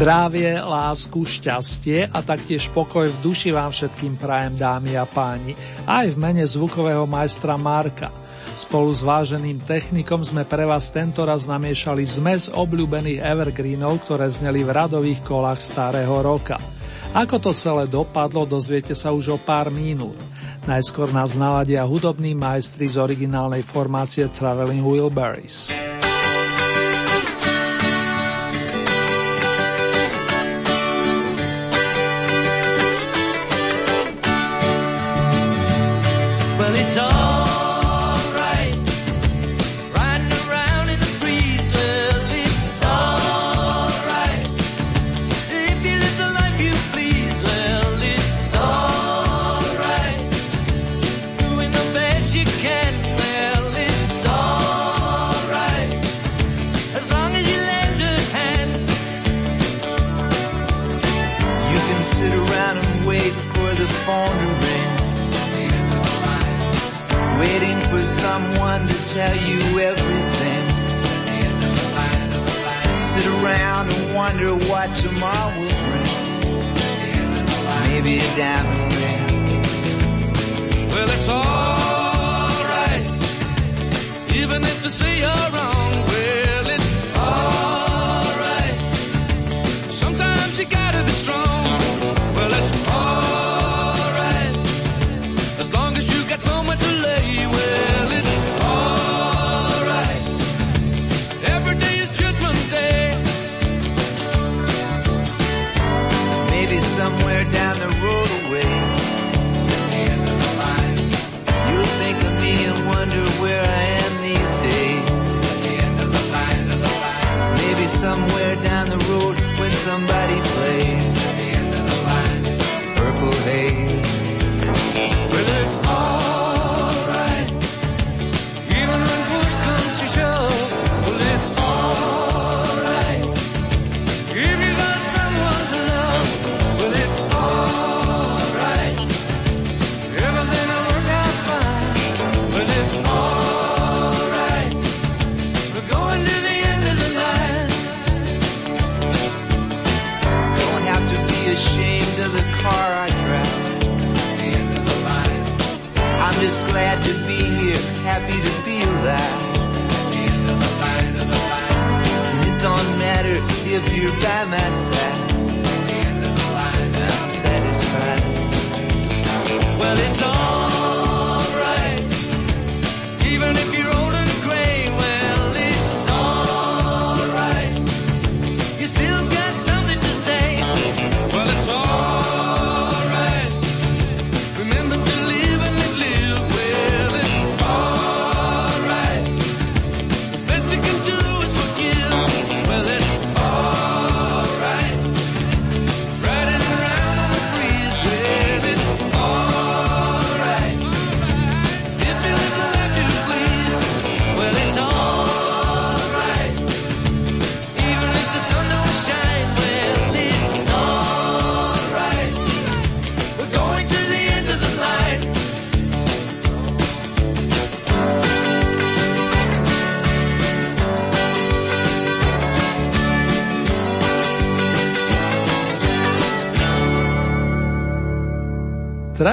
Zdravie, lásku, šťastie a taktiež pokoj v duši vám všetkým prajem dámy a páni, aj v mene zvukového majstra Marka. Spolu s váženým technikom sme pre vás tento raz namiešali zmes obľúbených evergreenov, ktoré zneli v radových kolách starého roka. Ako to celé dopadlo, dozviete sa už o pár minút. Najskôr nás naladia hudobní majstri z originálnej formácie Traveling Wilburys.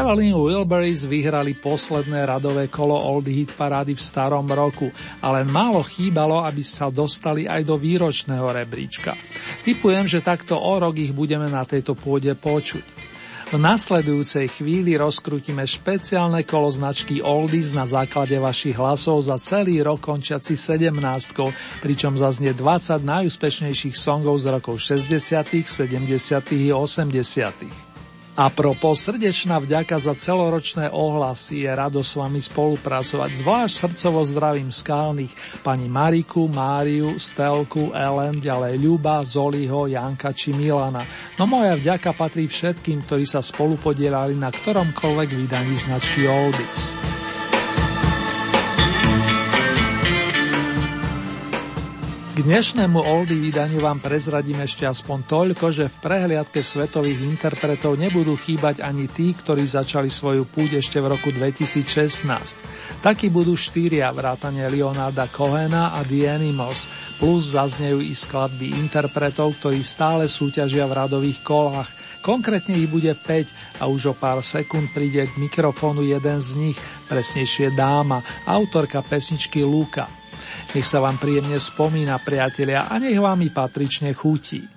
Traveling Wilburys vyhrali posledné radové kolo Old Hit parády v starom roku a len málo chýbalo, aby sa dostali aj do výročného rebríčka. Typujem, že takto o rok ich budeme na tejto pôde počuť. V nasledujúcej chvíli rozkrútime špeciálne kolo značky Oldies na základe vašich hlasov za celý rok končiaci 17, pričom zaznie 20 najúspešnejších songov z rokov 60., 70. i 80. A propos srdečná vďaka za celoročné ohlasy, je rado s vami spolupracovať. Zvlášť srdcovo zdravím skalných pani Mariku, Máriu, Stelku, Ellen, ďalej Ľuba, Zoliho, Janka či Milana. No moja vďaka patrí všetkým, ktorí sa spolupodielali na ktoromkoľvek vydaní značky Oldies. K dnešnému oldy vydaniu vám prezradím ešte aspoň toľko, že v prehliadke svetových interpretov nebudú chýbať ani tí, ktorí začali svoju púť ešte v roku 2016. Takí budú štyria vrátane Leonarda Cohena a The Animals, plus zaznejú i skladby interpretov, ktorí stále súťažia v radových kolách. Konkrétne ich bude 5 a už o pár sekúnd príde k mikrofónu jeden z nich, presnejšie dáma, autorka pesničky Luka. Nech sa vám príjemne spomína, priatelia, a nech vám i patrične chutí.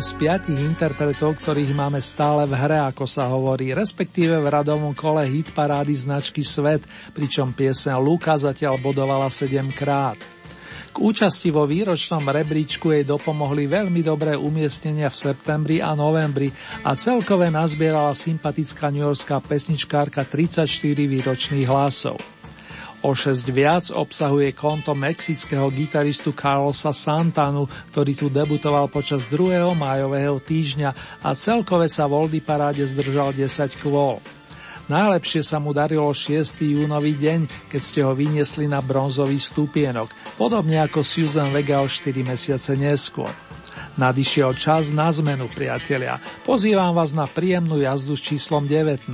Jedným z piatich interpretov, ktorých máme stále v hre, ako sa hovorí, respektíve v radovom kole hit parády značky Svet, pričom piesen Luka zatiaľ bodovala 7 krát. K účasti vo výročnom rebríčku jej dopomohli veľmi dobré umiestnenia v septembri a novembri a celkové nazbierala sympatická newyorská pesničkárka 34 výročných hlasov. O 6 viac obsahuje konto mexického gitaristu Carlosa Santanu, ktorý tu debutoval počas 2. májového týždňa a celkové sa v Oldy paráde zdržal 10 kvôl. Najlepšie sa mu darilo 6. júnový deň, keď ste ho vyniesli na bronzový stupienok, podobne ako Susan Vega o 4 mesiace neskôr. Nadišiel čas na zmenu, priatelia. Pozývam vás na príjemnú jazdu s číslom 19.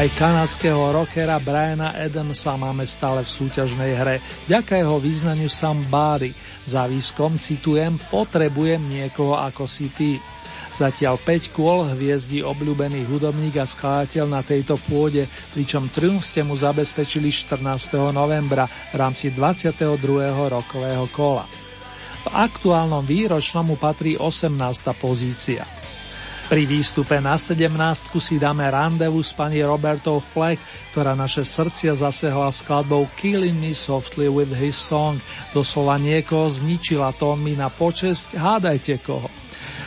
Aj kanadského rockera Briana Adamsa máme stále v súťažnej hre, ďaká jeho význaniu Somebody. Záviskom citujem, potrebujem niekoho ako si ty. Zatiaľ 5 kôl hviezdí obľúbený hudobník a skladateľ na tejto pôde, pričom triumf ste mu zabezpečili 14. novembra v rámci 22. rokového kola. V aktuálnom výročnom mu patrí 18. pozícia. Pri výstupe na 17 si dáme randevu s pani Robertou Fleck, ktorá naše srdcia zasehla skladbou Killing Me Softly with His Song. Doslova niekoho zničila tónmi na počesť, hádajte koho.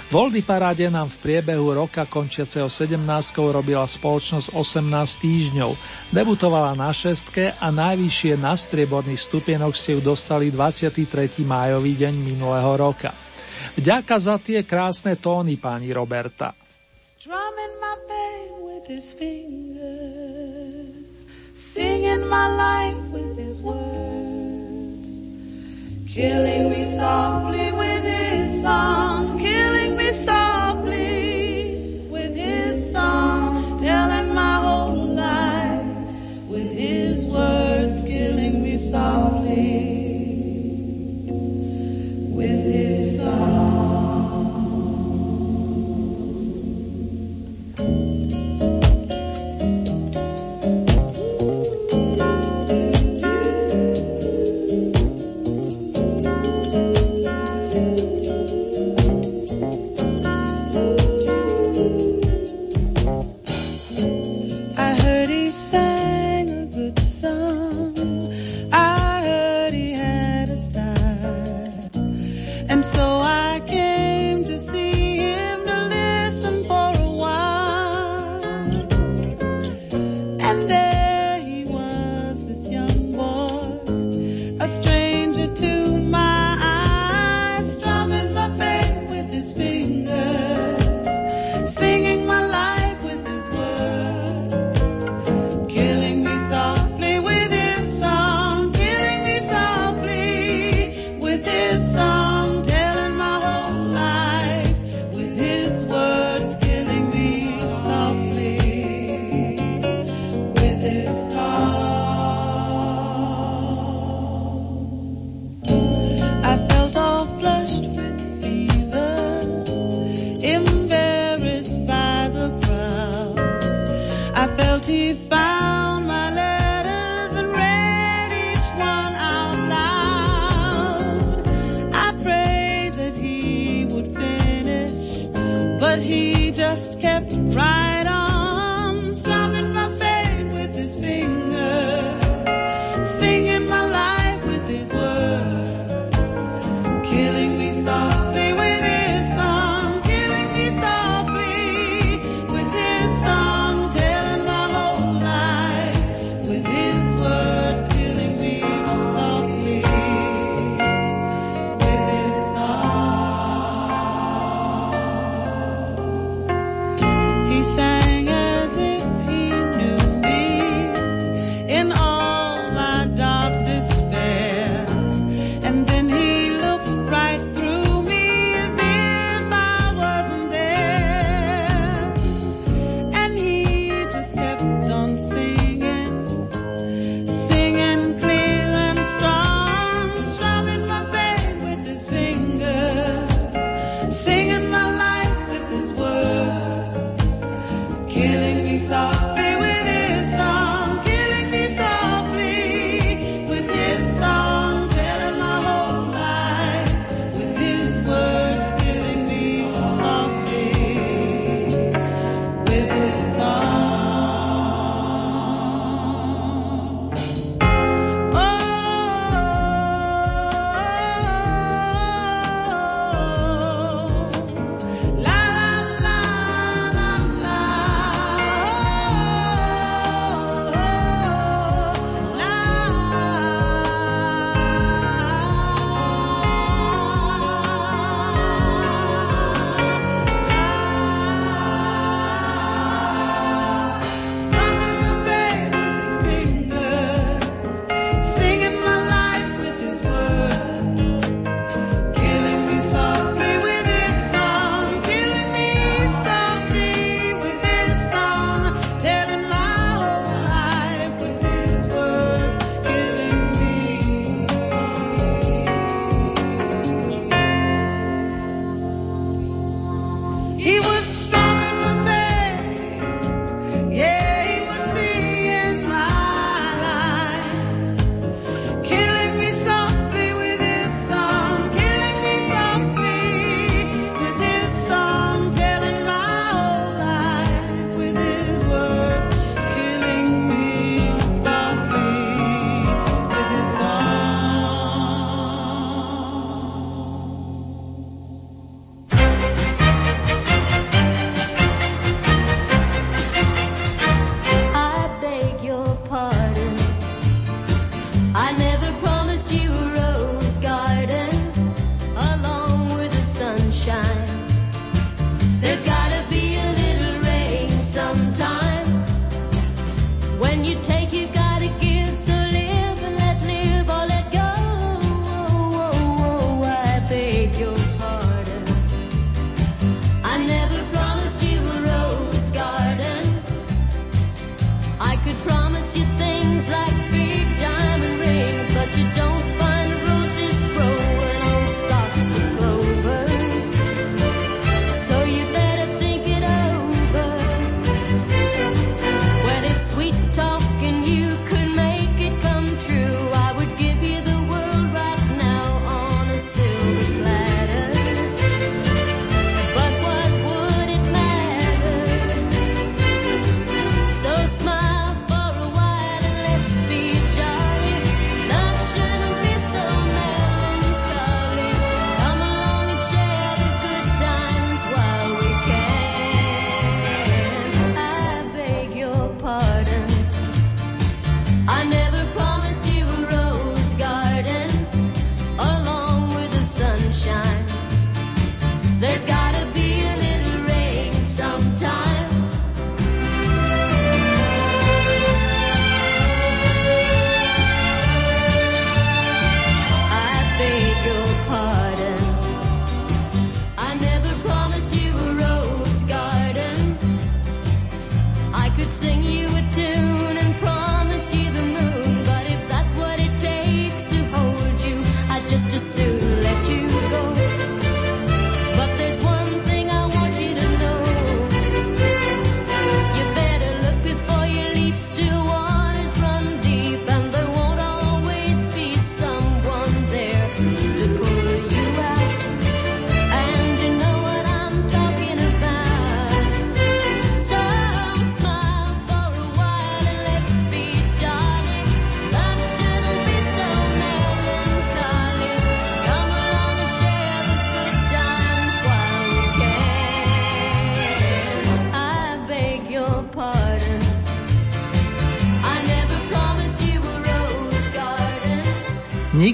Voldy paráde nám v priebehu roka končiaceho 17 robila spoločnosť 18 týždňov. Debutovala na šestke a najvyššie na strieborných stupienok ste ju dostali 23. májový deň minulého roka. Vďaka za tie krásne tóny, pani Roberta. Strumming my pain with his fingers, singing my life with his words, killing me softly with his song, killing me softly with his song, telling my whole life with his words, killing me softly. say fancy things like big diamond rings, but you don't.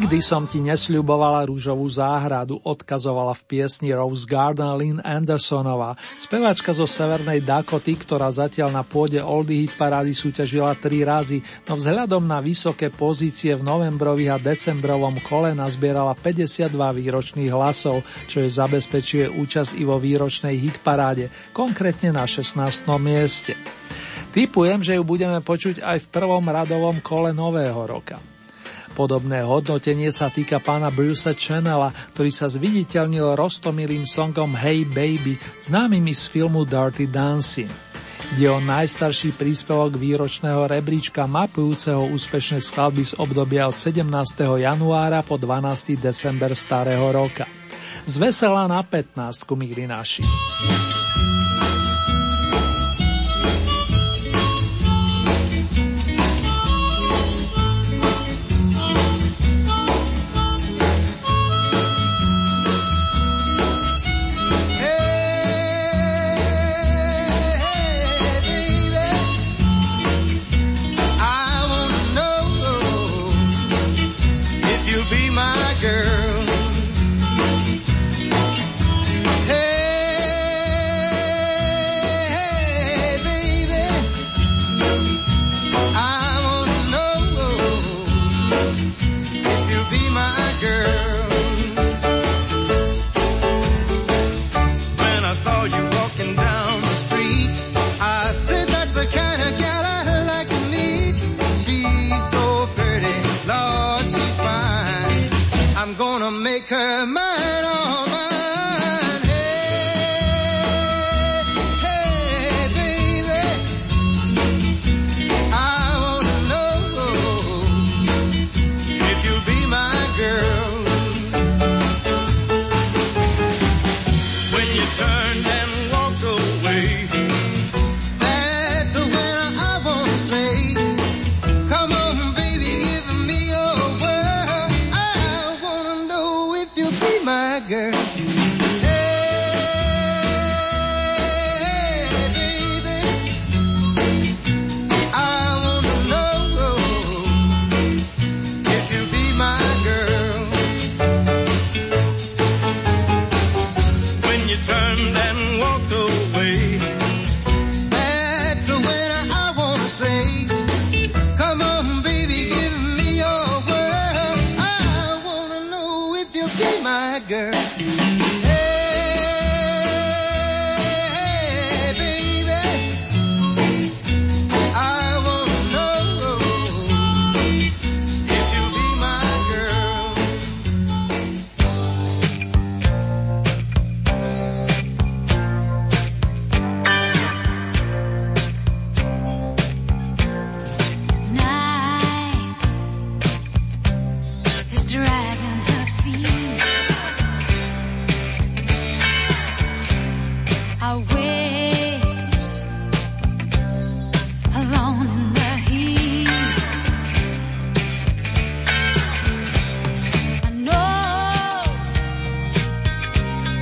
Nikdy som ti nesľubovala rúžovú záhradu, odkazovala v piesni Rose Garden Lynn Andersonová, speváčka zo Severnej Dakoty, ktorá zatiaľ na pôde Oldie Hit parády súťažila tri razy, no vzhľadom na vysoké pozície v novembrových a decembrovom kole nazbierala 52 výročných hlasov, čo je zabezpečuje účasť i vo výročnej hitparáde, konkrétne na 16. mieste. Typujem, že ju budeme počuť aj v prvom radovom kole nového roka. Podobné hodnotenie sa týka pána Brucea Channela, ktorý sa zviditeľnil rostomilým songom Hey Baby, známym z filmu Dirty Dancing. Ide o najstarší príspevok výročného rebríčka mapujúceho úspešné skladby z obdobia od 17. januára po 12. december starého roka. Z vesela na 15, milí naši.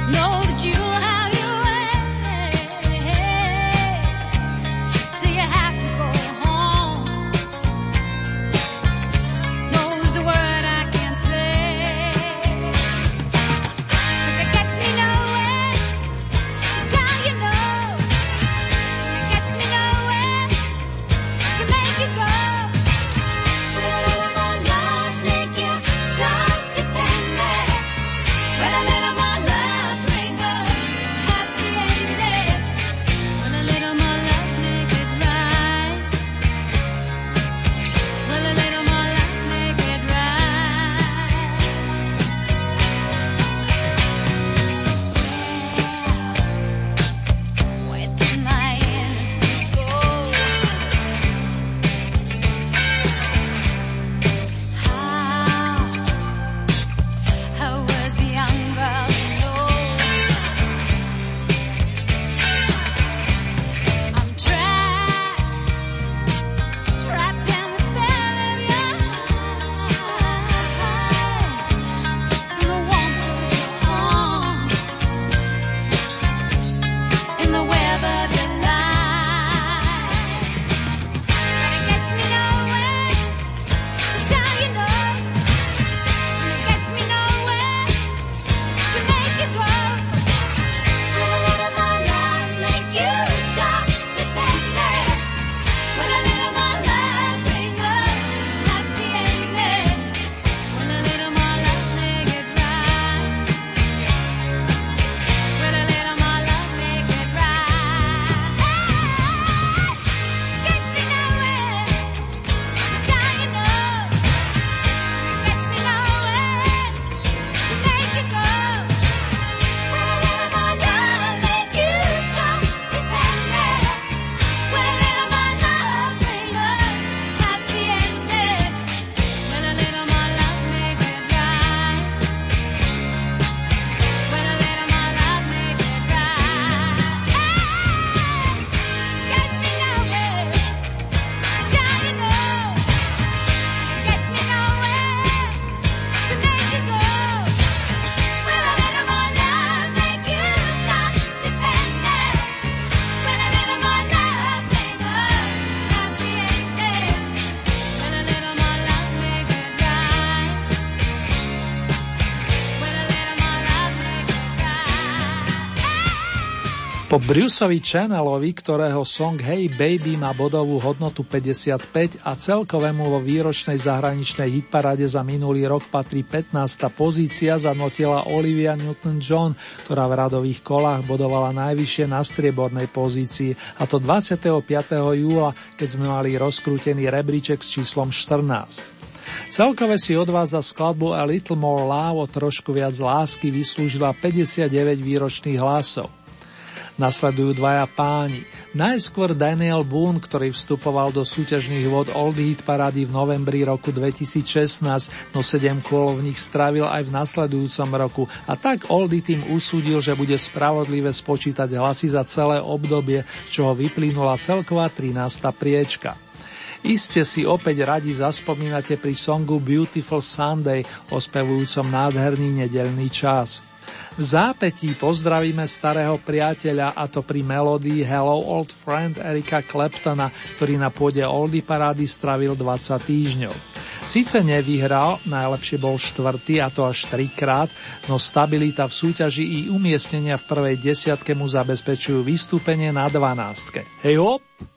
know that you Bruceovi Channelovi, ktorého song Hey Baby má bodovú hodnotu 55 a celkovému vo výročnej zahraničnej hitparade za minulý rok patrí 15. pozícia, zanotila Olivia Newton-John, ktorá v radových kolách bodovala najvyššie na striebornej pozícii, a to 25. júla, keď sme mali rozkrútený rebríček s číslom 14. Celkové si od vás za skladbu A Little More Love o trošku viac lásky vyslúžila 59 výročných hlasov. Nasledujú dvaja páni. Najskôr Daniel Boone, ktorý vstupoval do súťažných vod Old Hit parády v novembri roku 2016, no 7 kôl v nich strávil aj v nasledujúcom roku a tak Oldie tým usúdil, že bude spravodlivé spočítať hlasy za celé obdobie, z čoho vyplynula celková 13. priečka. Iste si opäť radi zaspomínate pri songu Beautiful Sunday, ospevujúcom nádherný nedelný čas. V zápetí pozdravíme starého priateľa a to pri melódii Hello Old Friend Erika Claptona, ktorý na pôde Oldie parády stravil 20 týždňov. Sice nevyhral, najlepšie bol štvrtý a to až trikrát, no stabilita v súťaži i umiestnenia v prvej desiatke mu zabezpečujú vystúpenie na dvanástke. Hej hop!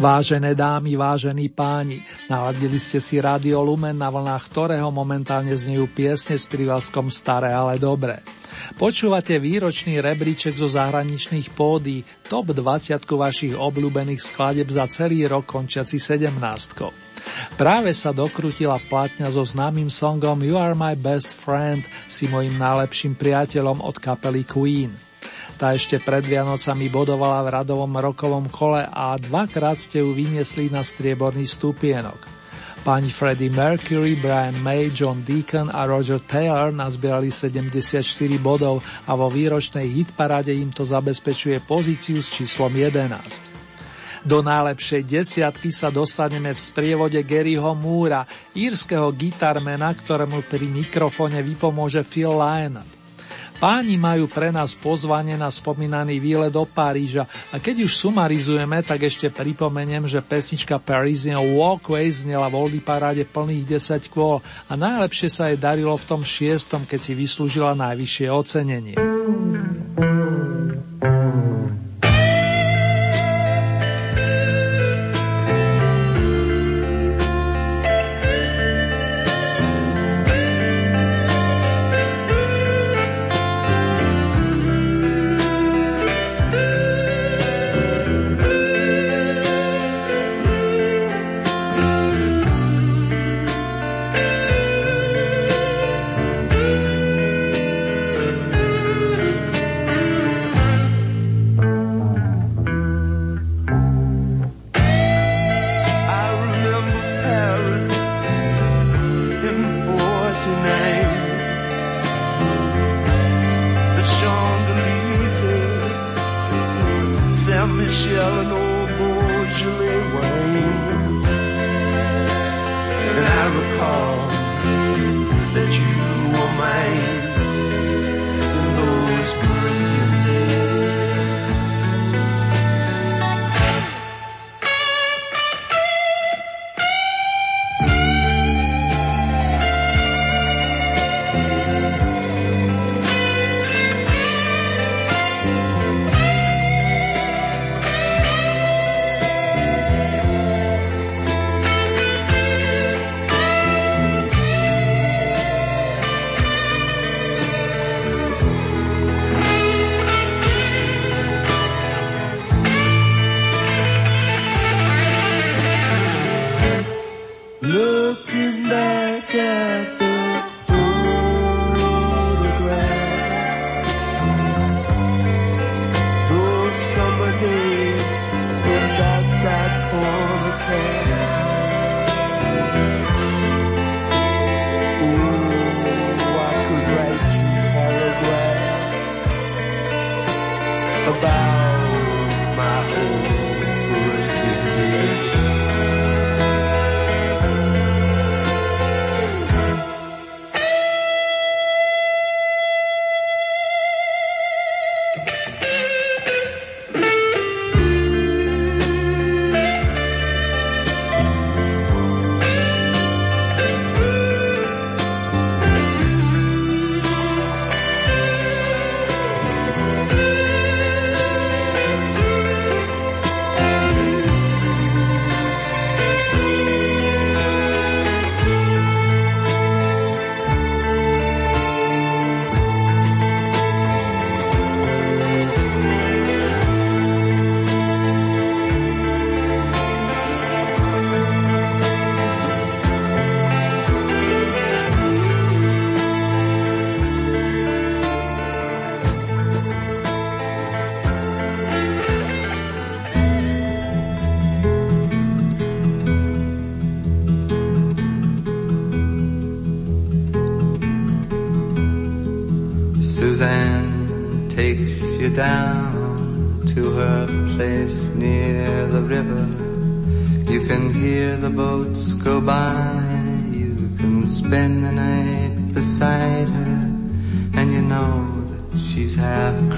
Vážené dámy, vážení páni, naladili ste si Radio Lumen, na vlnách ktorého momentálne znejú piesne s prívlaskom Staré, ale dobré. Počúvate výročný rebríček zo zahraničných pódy, top 20 vašich obľúbených skladeb za celý rok končiaci 17. Práve sa dokrutila platňa so známym songom You are my best friend, si mojim najlepším priateľom od kapely Queen. Tá ešte pred Vianocami bodovala v radovom rokovom kole a dvakrát ste ju vyniesli na strieborný stupienok. Pani Freddie Mercury, Brian May, John Deacon a Roger Taylor nazbierali 74 bodov a vo výročnej hitparáde im to zabezpečuje pozíciu s číslom 11. Do najlepšej desiatky sa dostaneme v sprievode Garyho Moora, írskeho gitarmena, ktorému pri mikrofone vypomôže Phil Lynott. Páni majú pre nás pozvanie na spomínaný výlet do Paríža a keď už sumarizujeme, tak ešte pripomeniem, že pesnička Parisian Walkway znela v Oldy paráde plných 10 kôl a najlepšie sa jej darilo v tom šiestom, keď si vyslúžila najvyššie ocenenie.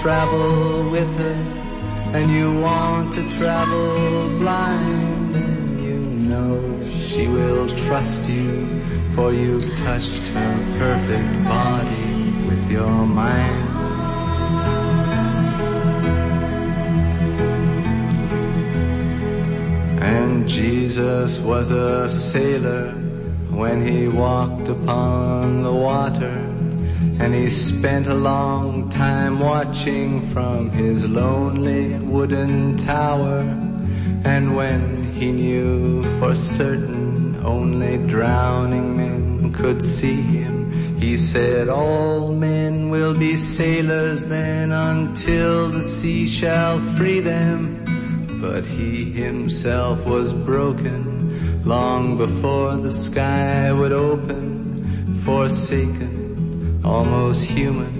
travel with her, and you want to travel blind, and you know she will trust you, for you've touched her perfect body with your mind. And Jesus was a sailor when he walked upon the water. And he spent a long time watching from his lonely wooden tower. And when he knew for certain only drowning men could see him, he said, all men will be sailors then until the sea shall free them. But he himself was broken long before the sky would open, forsaken, almost human.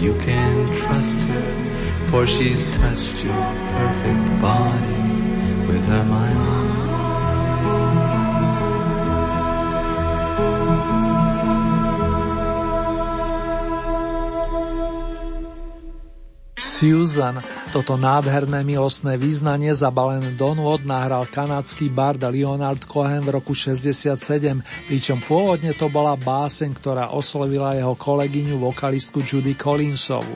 you can trust her, for she's touched your perfect body with her mind. Susan. Toto nádherné milostné význanie zabalené Don Wood nahral kanadský bard Leonard Cohen v roku 67, pričom pôvodne to bola báseň, ktorá oslovila jeho kolegyňu vokalistku Judy Collinsovu.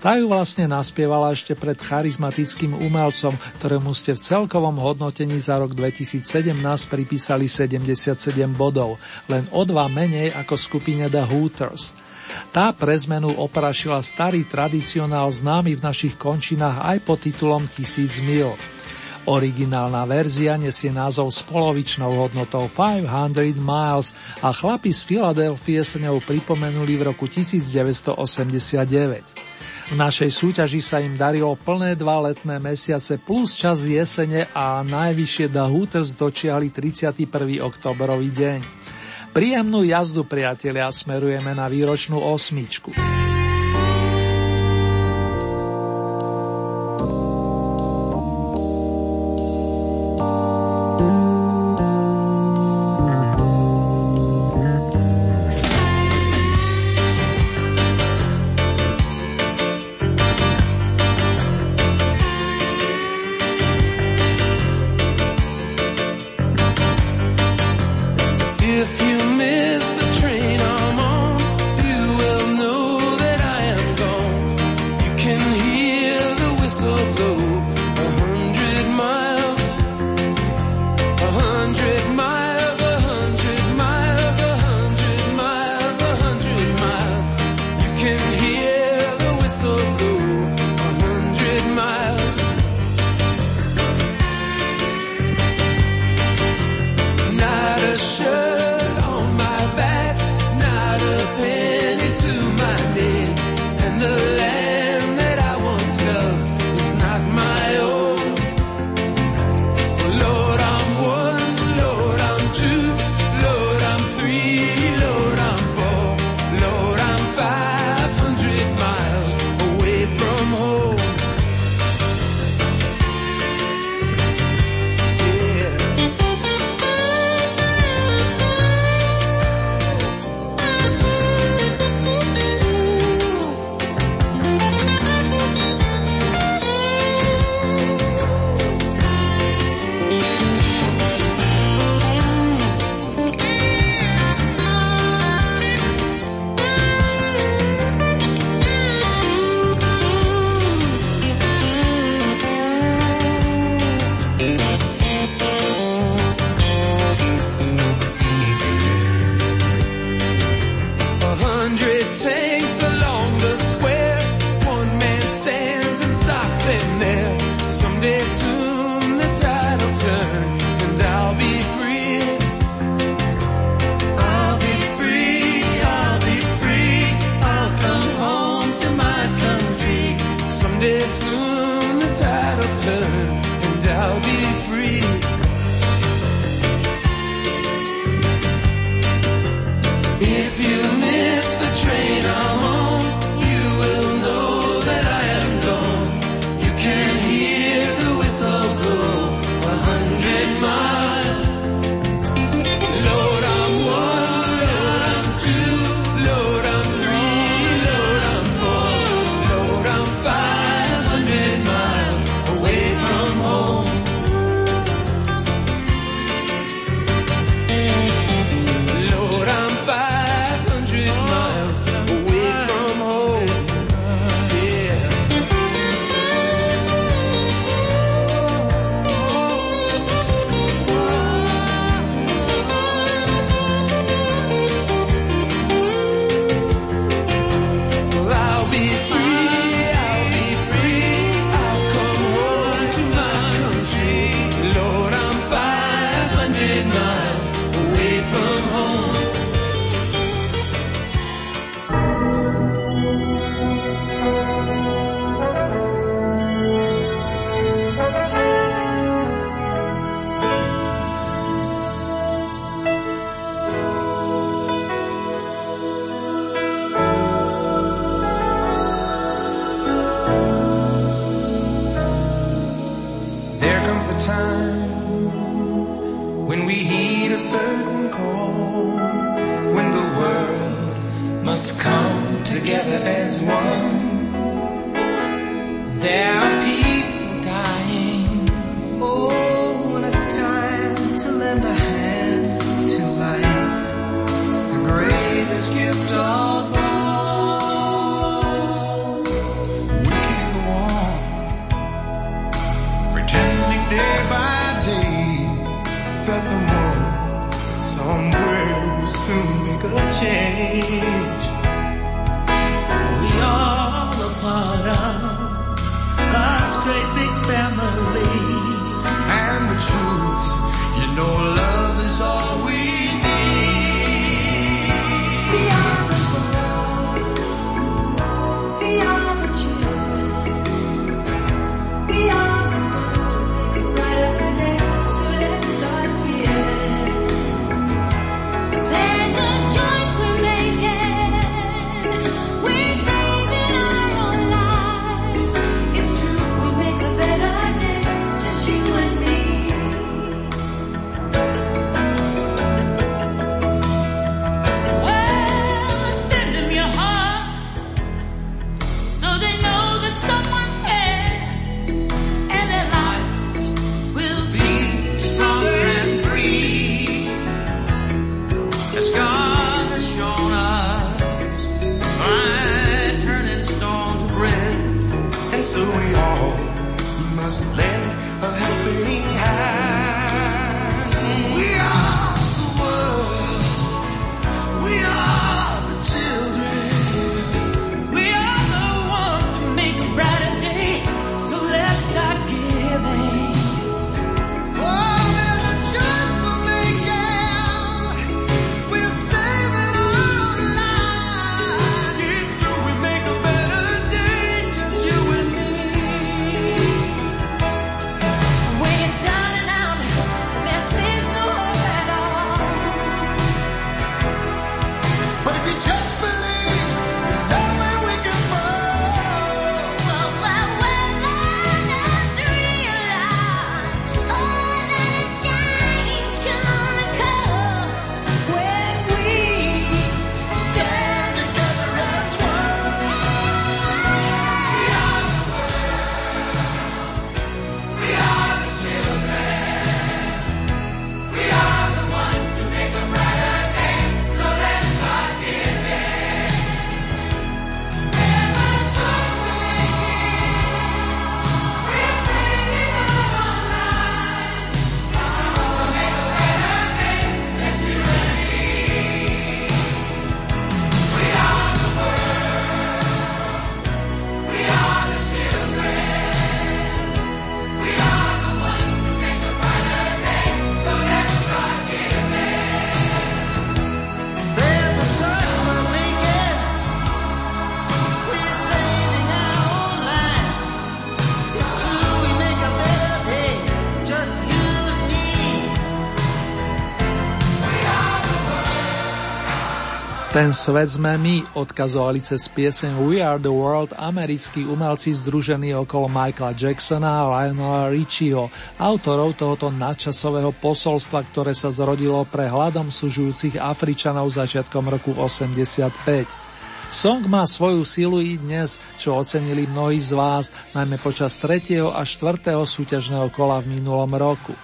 Tá ju vlastne naspievala ešte pred charizmatickým umelcom, ktorému ste v celkovom hodnotení za rok 2017 pripísali 77 bodov, len o dva menej ako skupine The Hooters. Tá pre zmenu oprašila starý tradicionál známy v našich končinách aj pod titulom Tisíc mil. Originálna verzia nesie názov s polovičnou hodnotou 500 miles a chlapi z Filadelfie sa ňou pripomenuli v roku 1989. V našej súťaži sa im darilo plné dva letné mesiace plus čas jesene a najvyššie The Hooters dočiahli 31. oktobrový deň. Príjemnú jazdu, priatelia, smerujeme na výročnú osmičku. Ten svet sme my, odkazovali cez pieseň We Are the World americkí umelci združení okolo Michaela Jacksona a Lionela Richieho, autorov tohoto nadčasového posolstva, ktoré sa zrodilo pre hľadom sužujúcich Afričanov začiatkom roku 85. Song má svoju silu i dnes, čo ocenili mnohí z vás, najmä počas 3. a 4. súťažného kola v minulom roku.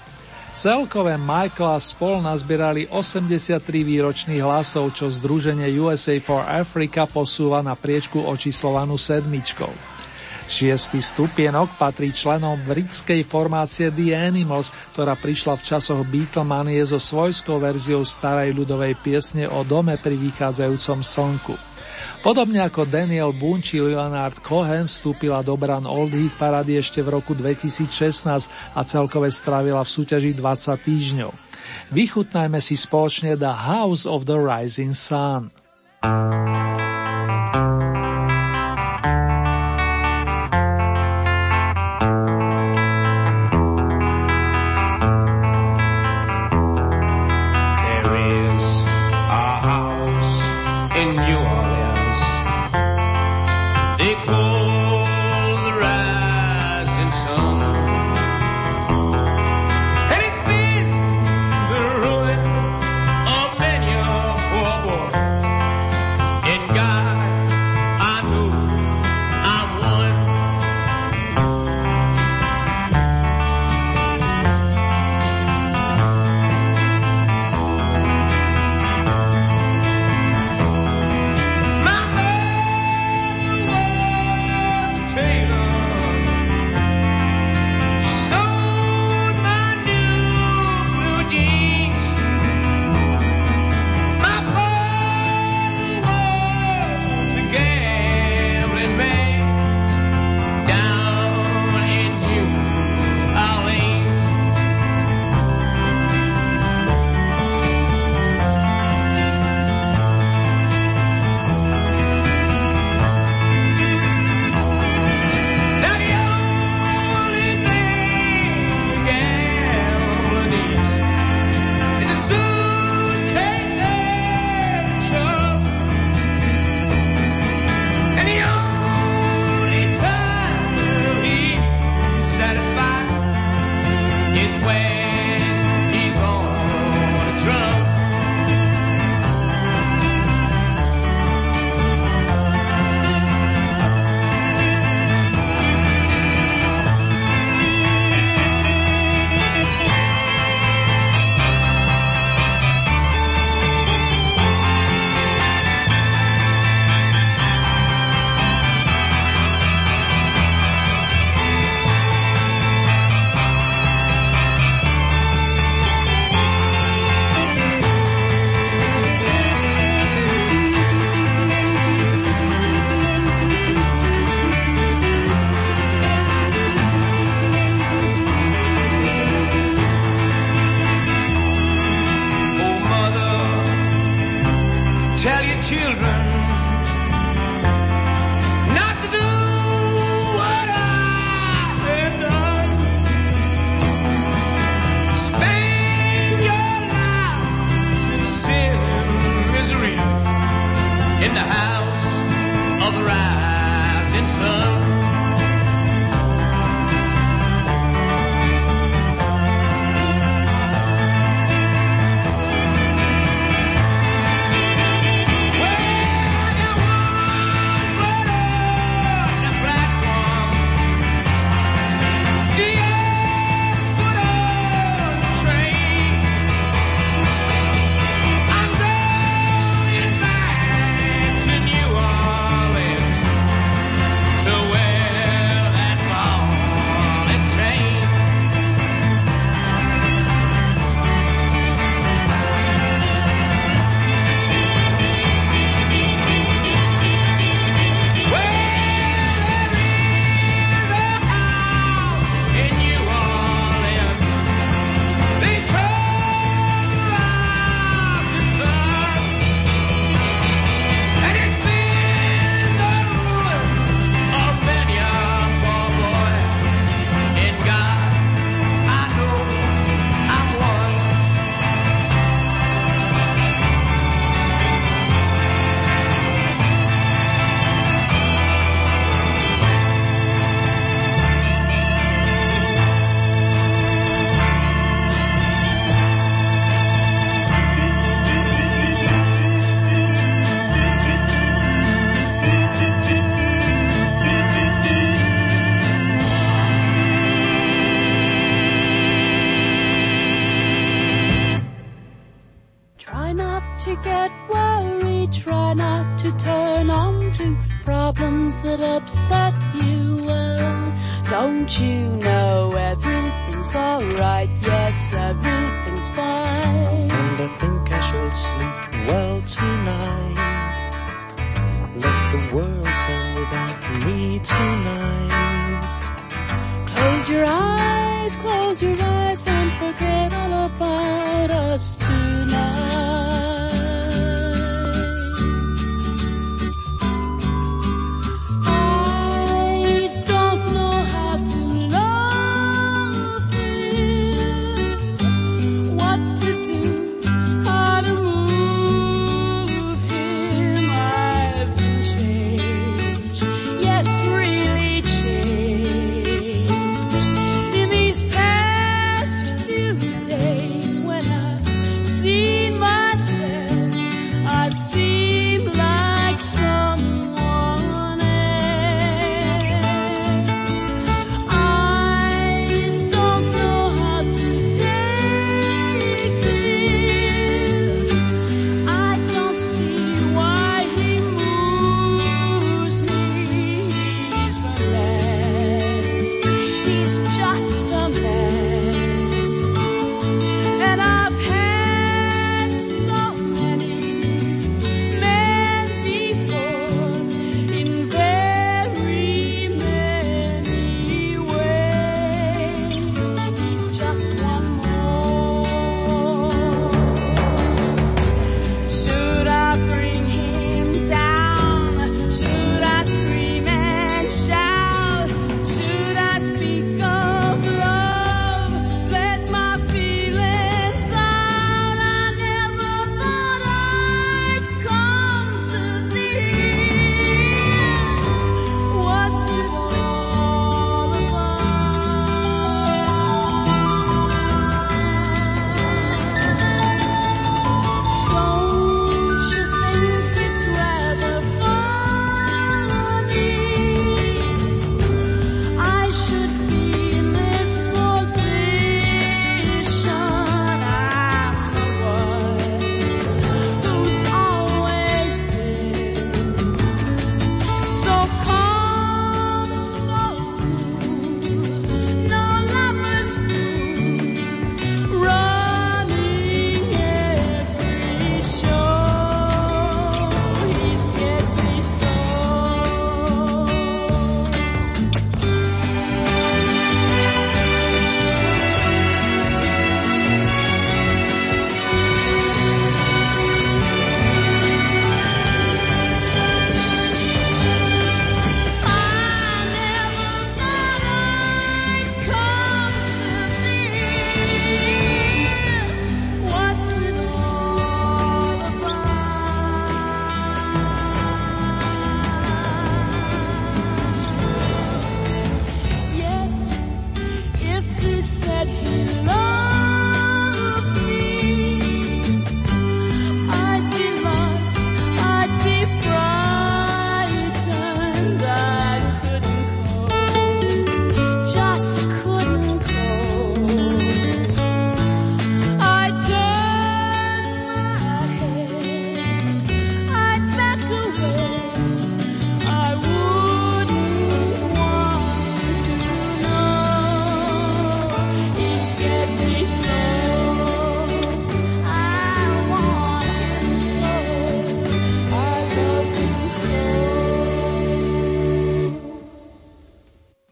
Celkové Michaela spol nazbierali 83 výročných hlasov, čo združenie USA for Africa posúva na priečku očíslovanú sedmičkou. Šiestý stupienok patrí členom britskej formácie The Animals, ktorá prišla v časoch Beatlemanie so svojskou verziou starej ľudovej piesne o dome pri vychádzajúcom slnku. Podobne ako Daniel Boone či Leonard Cohen vstúpila do bran Old Heat parady ešte v roku 2016 a celkové strávila v súťaži 20 týždňov. Vychutnajme si spoločne The House of the Rising Sun. problems stomach.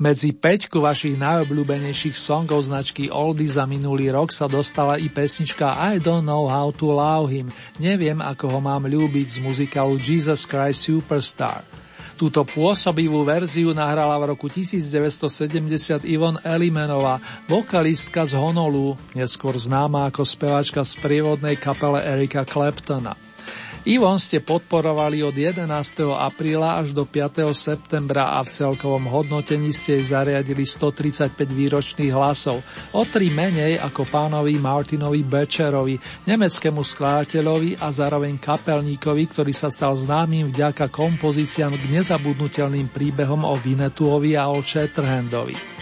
Medzi peťku vašich najobľúbenejších songov značky Oldie za minulý rok sa dostala i pesnička I Don't Know How to Love Him, neviem ako ho mám ľúbiť z muzikálu Jesus Christ Superstar. Túto pôsobivú verziu nahrala v roku 1970 Ivon Elimenová, vokalistka z Honolu, neskôr známa ako speváčka z prievodnej kapele Erika Claptona. Ivon ste podporovali od 11. apríla až do 5. septembra a v celkovom hodnotení ste jej zariadili 135 výročných hlasov, o tri menej ako pánovi Martinovi Bečerovi, nemeckému skladateľovi a zároveň kapelníkovi, ktorý sa stal známym vďaka kompozíciám k nezabudnutelným príbehom o Vinetuovi a o Chatterhandovi.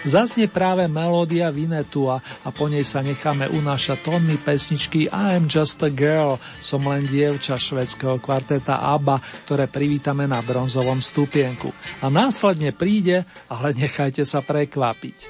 Zaznie práve melódia Vinetua a po nej sa necháme unášať tónmi pesničky I am just a girl, som len dievča švedského kvarteta ABBA, ktoré privítame na bronzovom stupienku. A následne príde, ale nechajte sa prekvapiť.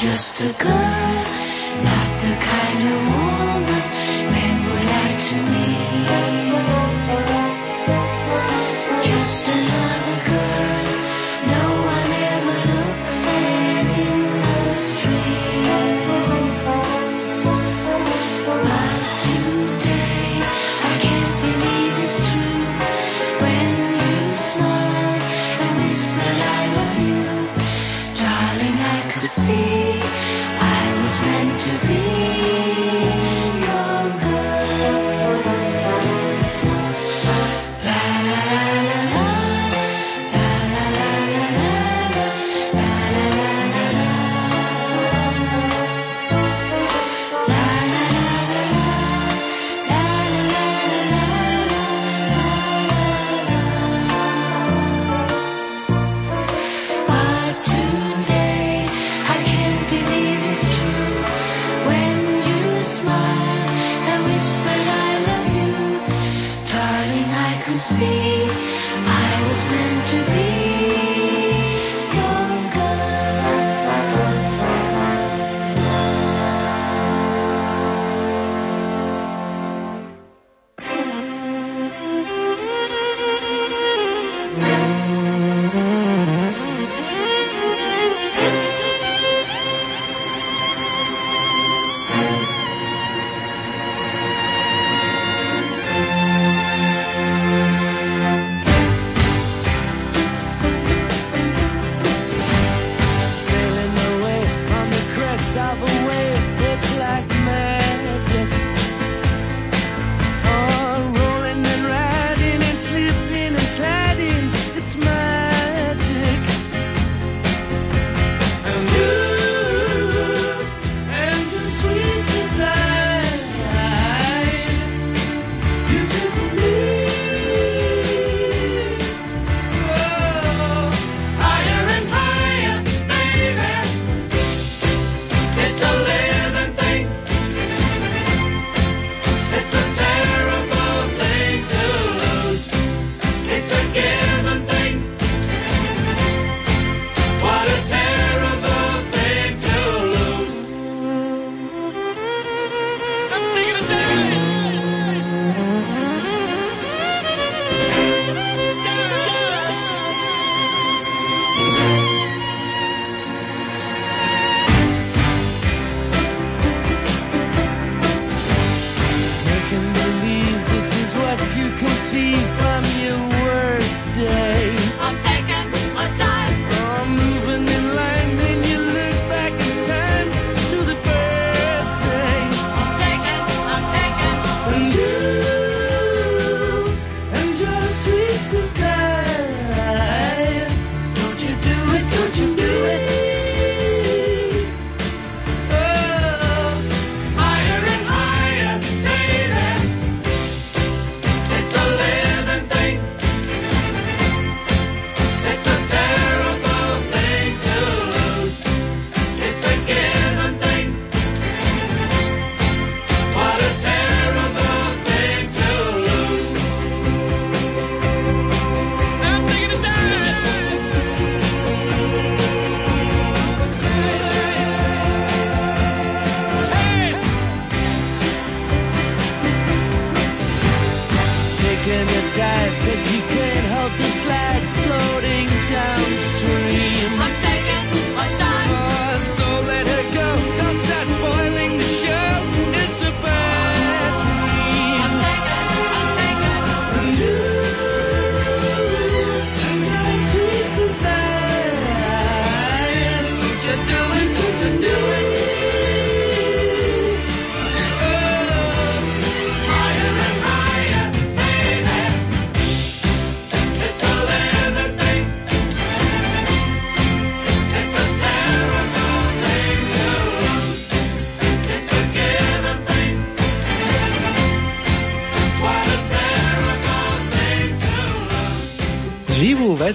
just a girl, not the kind of woman.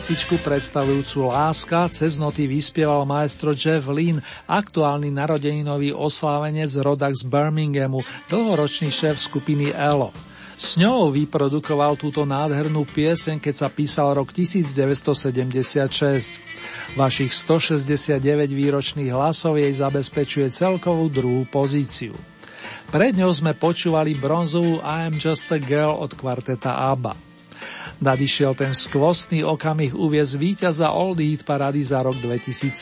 Vecičku predstavujúcu Láska cez noty vyspieval maestro Jeff Lynn, aktuálny narodeninový oslávenec rodak z Birminghamu, dlhoročný šéf skupiny ELO. S ňou vyprodukoval túto nádhernú pieseň, keď sa písal rok 1976. Vašich 169 výročných hlasov jej zabezpečuje celkovú druhú pozíciu. Pred ňou sme počúvali bronzovú I am just a girl od kvarteta ABBA. Nadišiel ten skvostný okamih uviez víťaza Old Heat parady za rok 2017.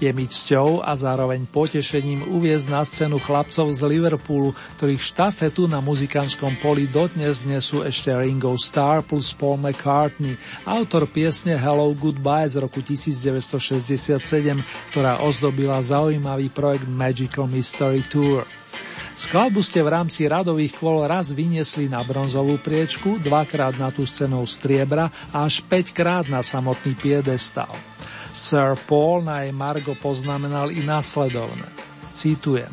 Je mi cťou a zároveň potešením uviezť na scénu chlapcov z Liverpoolu, ktorých štafetu na muzikánskom poli dodnes nesú ešte Ringo Starr plus Paul McCartney, autor piesne Hello Goodbye z roku 1967, ktorá ozdobila zaujímavý projekt Magical Mystery Tour. Skladbu ste v rámci radových kôl raz vyniesli na bronzovú priečku, dvakrát na tú scenou striebra a až 5 krát na samotný piedestal. Sir Paul na jej Margo poznamenal i následovne. Citujem.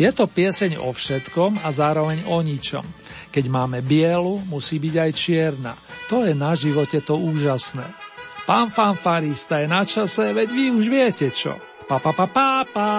Je to pieseň o všetkom a zároveň o ničom. Keď máme bielu, musí byť aj čierna. To je na živote to úžasné. Pán fanfarista je na čase, veď vy už viete čo. Pa pa pa pa pa.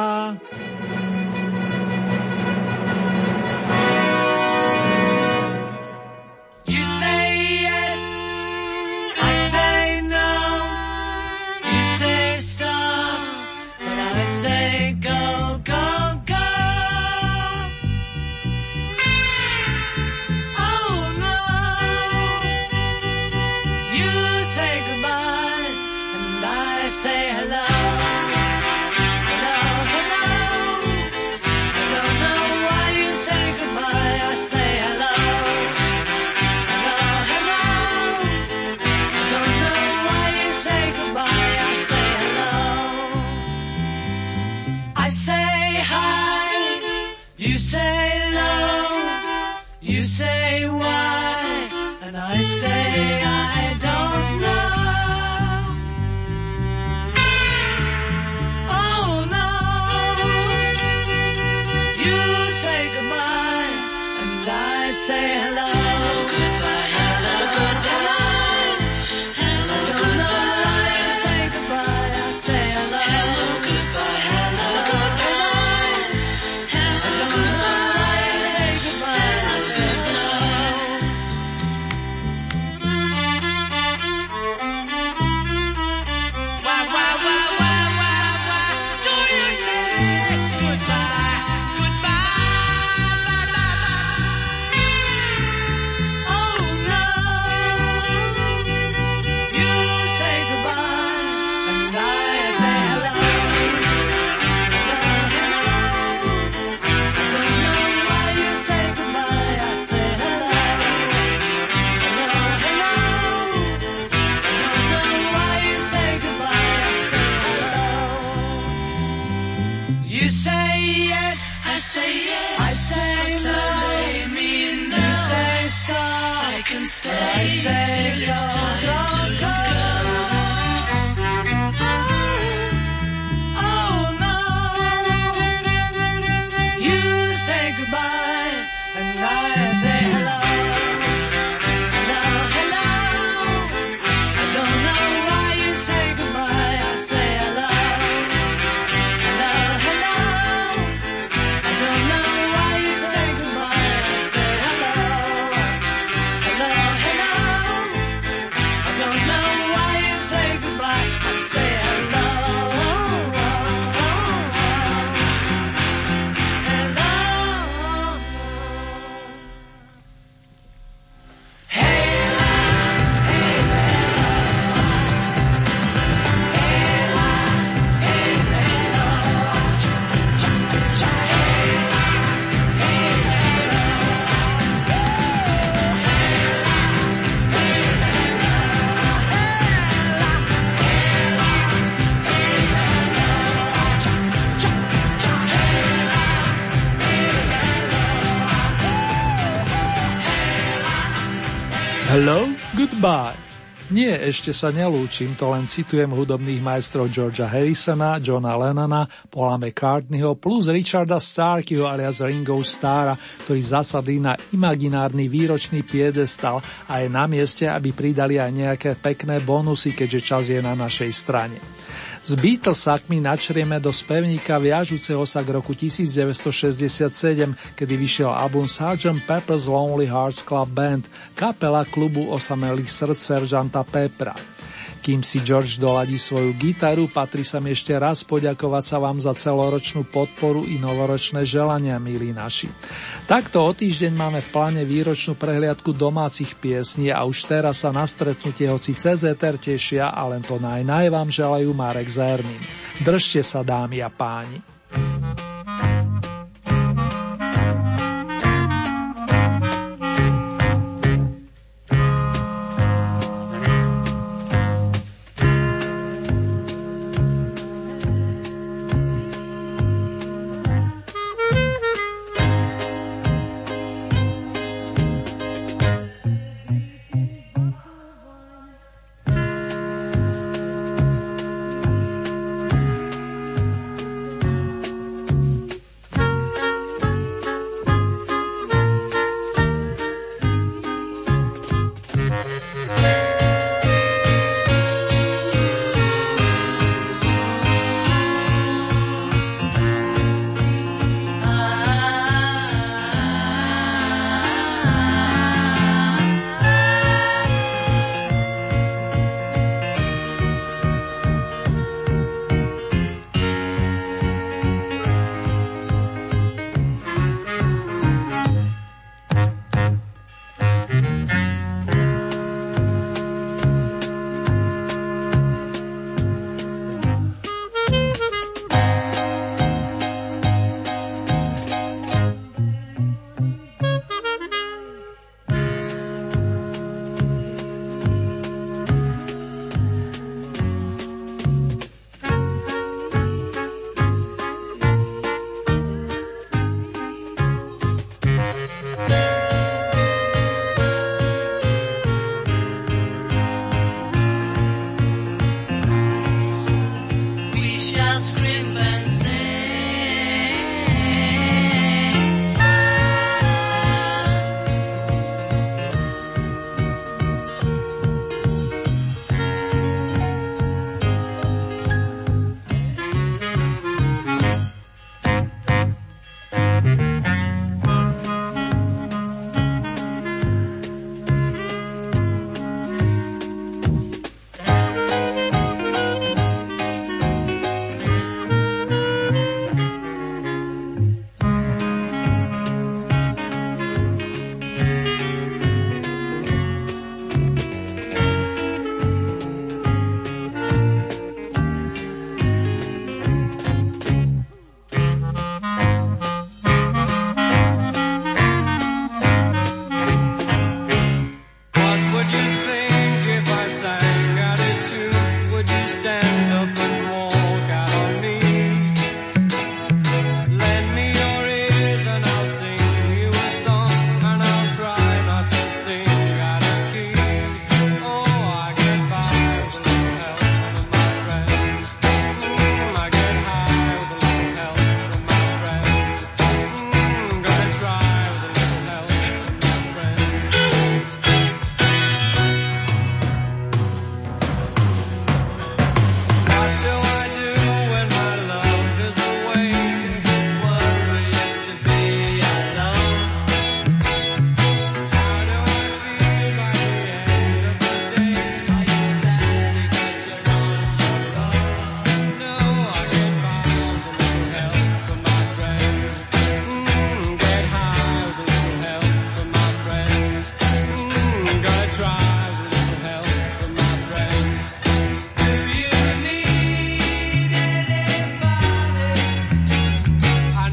Nie, ešte sa nelúčim, to len citujem hudobných majstrov Georgia Harrisona, Johna Lennona, Paula McCartneyho plus Richarda Starkyho alias Ringo Starra, ktorí zasadli na imaginárny výročný piedestal a je na mieste, aby pridali aj nejaké pekné bonusy, keďže čas je na našej strane. S Beatlesakmi načrieme do spevníka viažúceho sa k roku 1967, kedy vyšiel album Sgt. Pepper's Lonely Hearts Club Band, kapela klubu osamelých srdc seržanta Pepra. Kým si George doladí svoju gitaru, patrí sa mi ešte raz poďakovať sa vám za celoročnú podporu i novoročné želania, milí naši. Takto o týždeň máme v pláne výročnú prehliadku domácich piesní a už teraz sa na stretnutie hoci CZR tešia a len to naj, naj vám želajú Marek Zernin. Držte sa dámy a páni.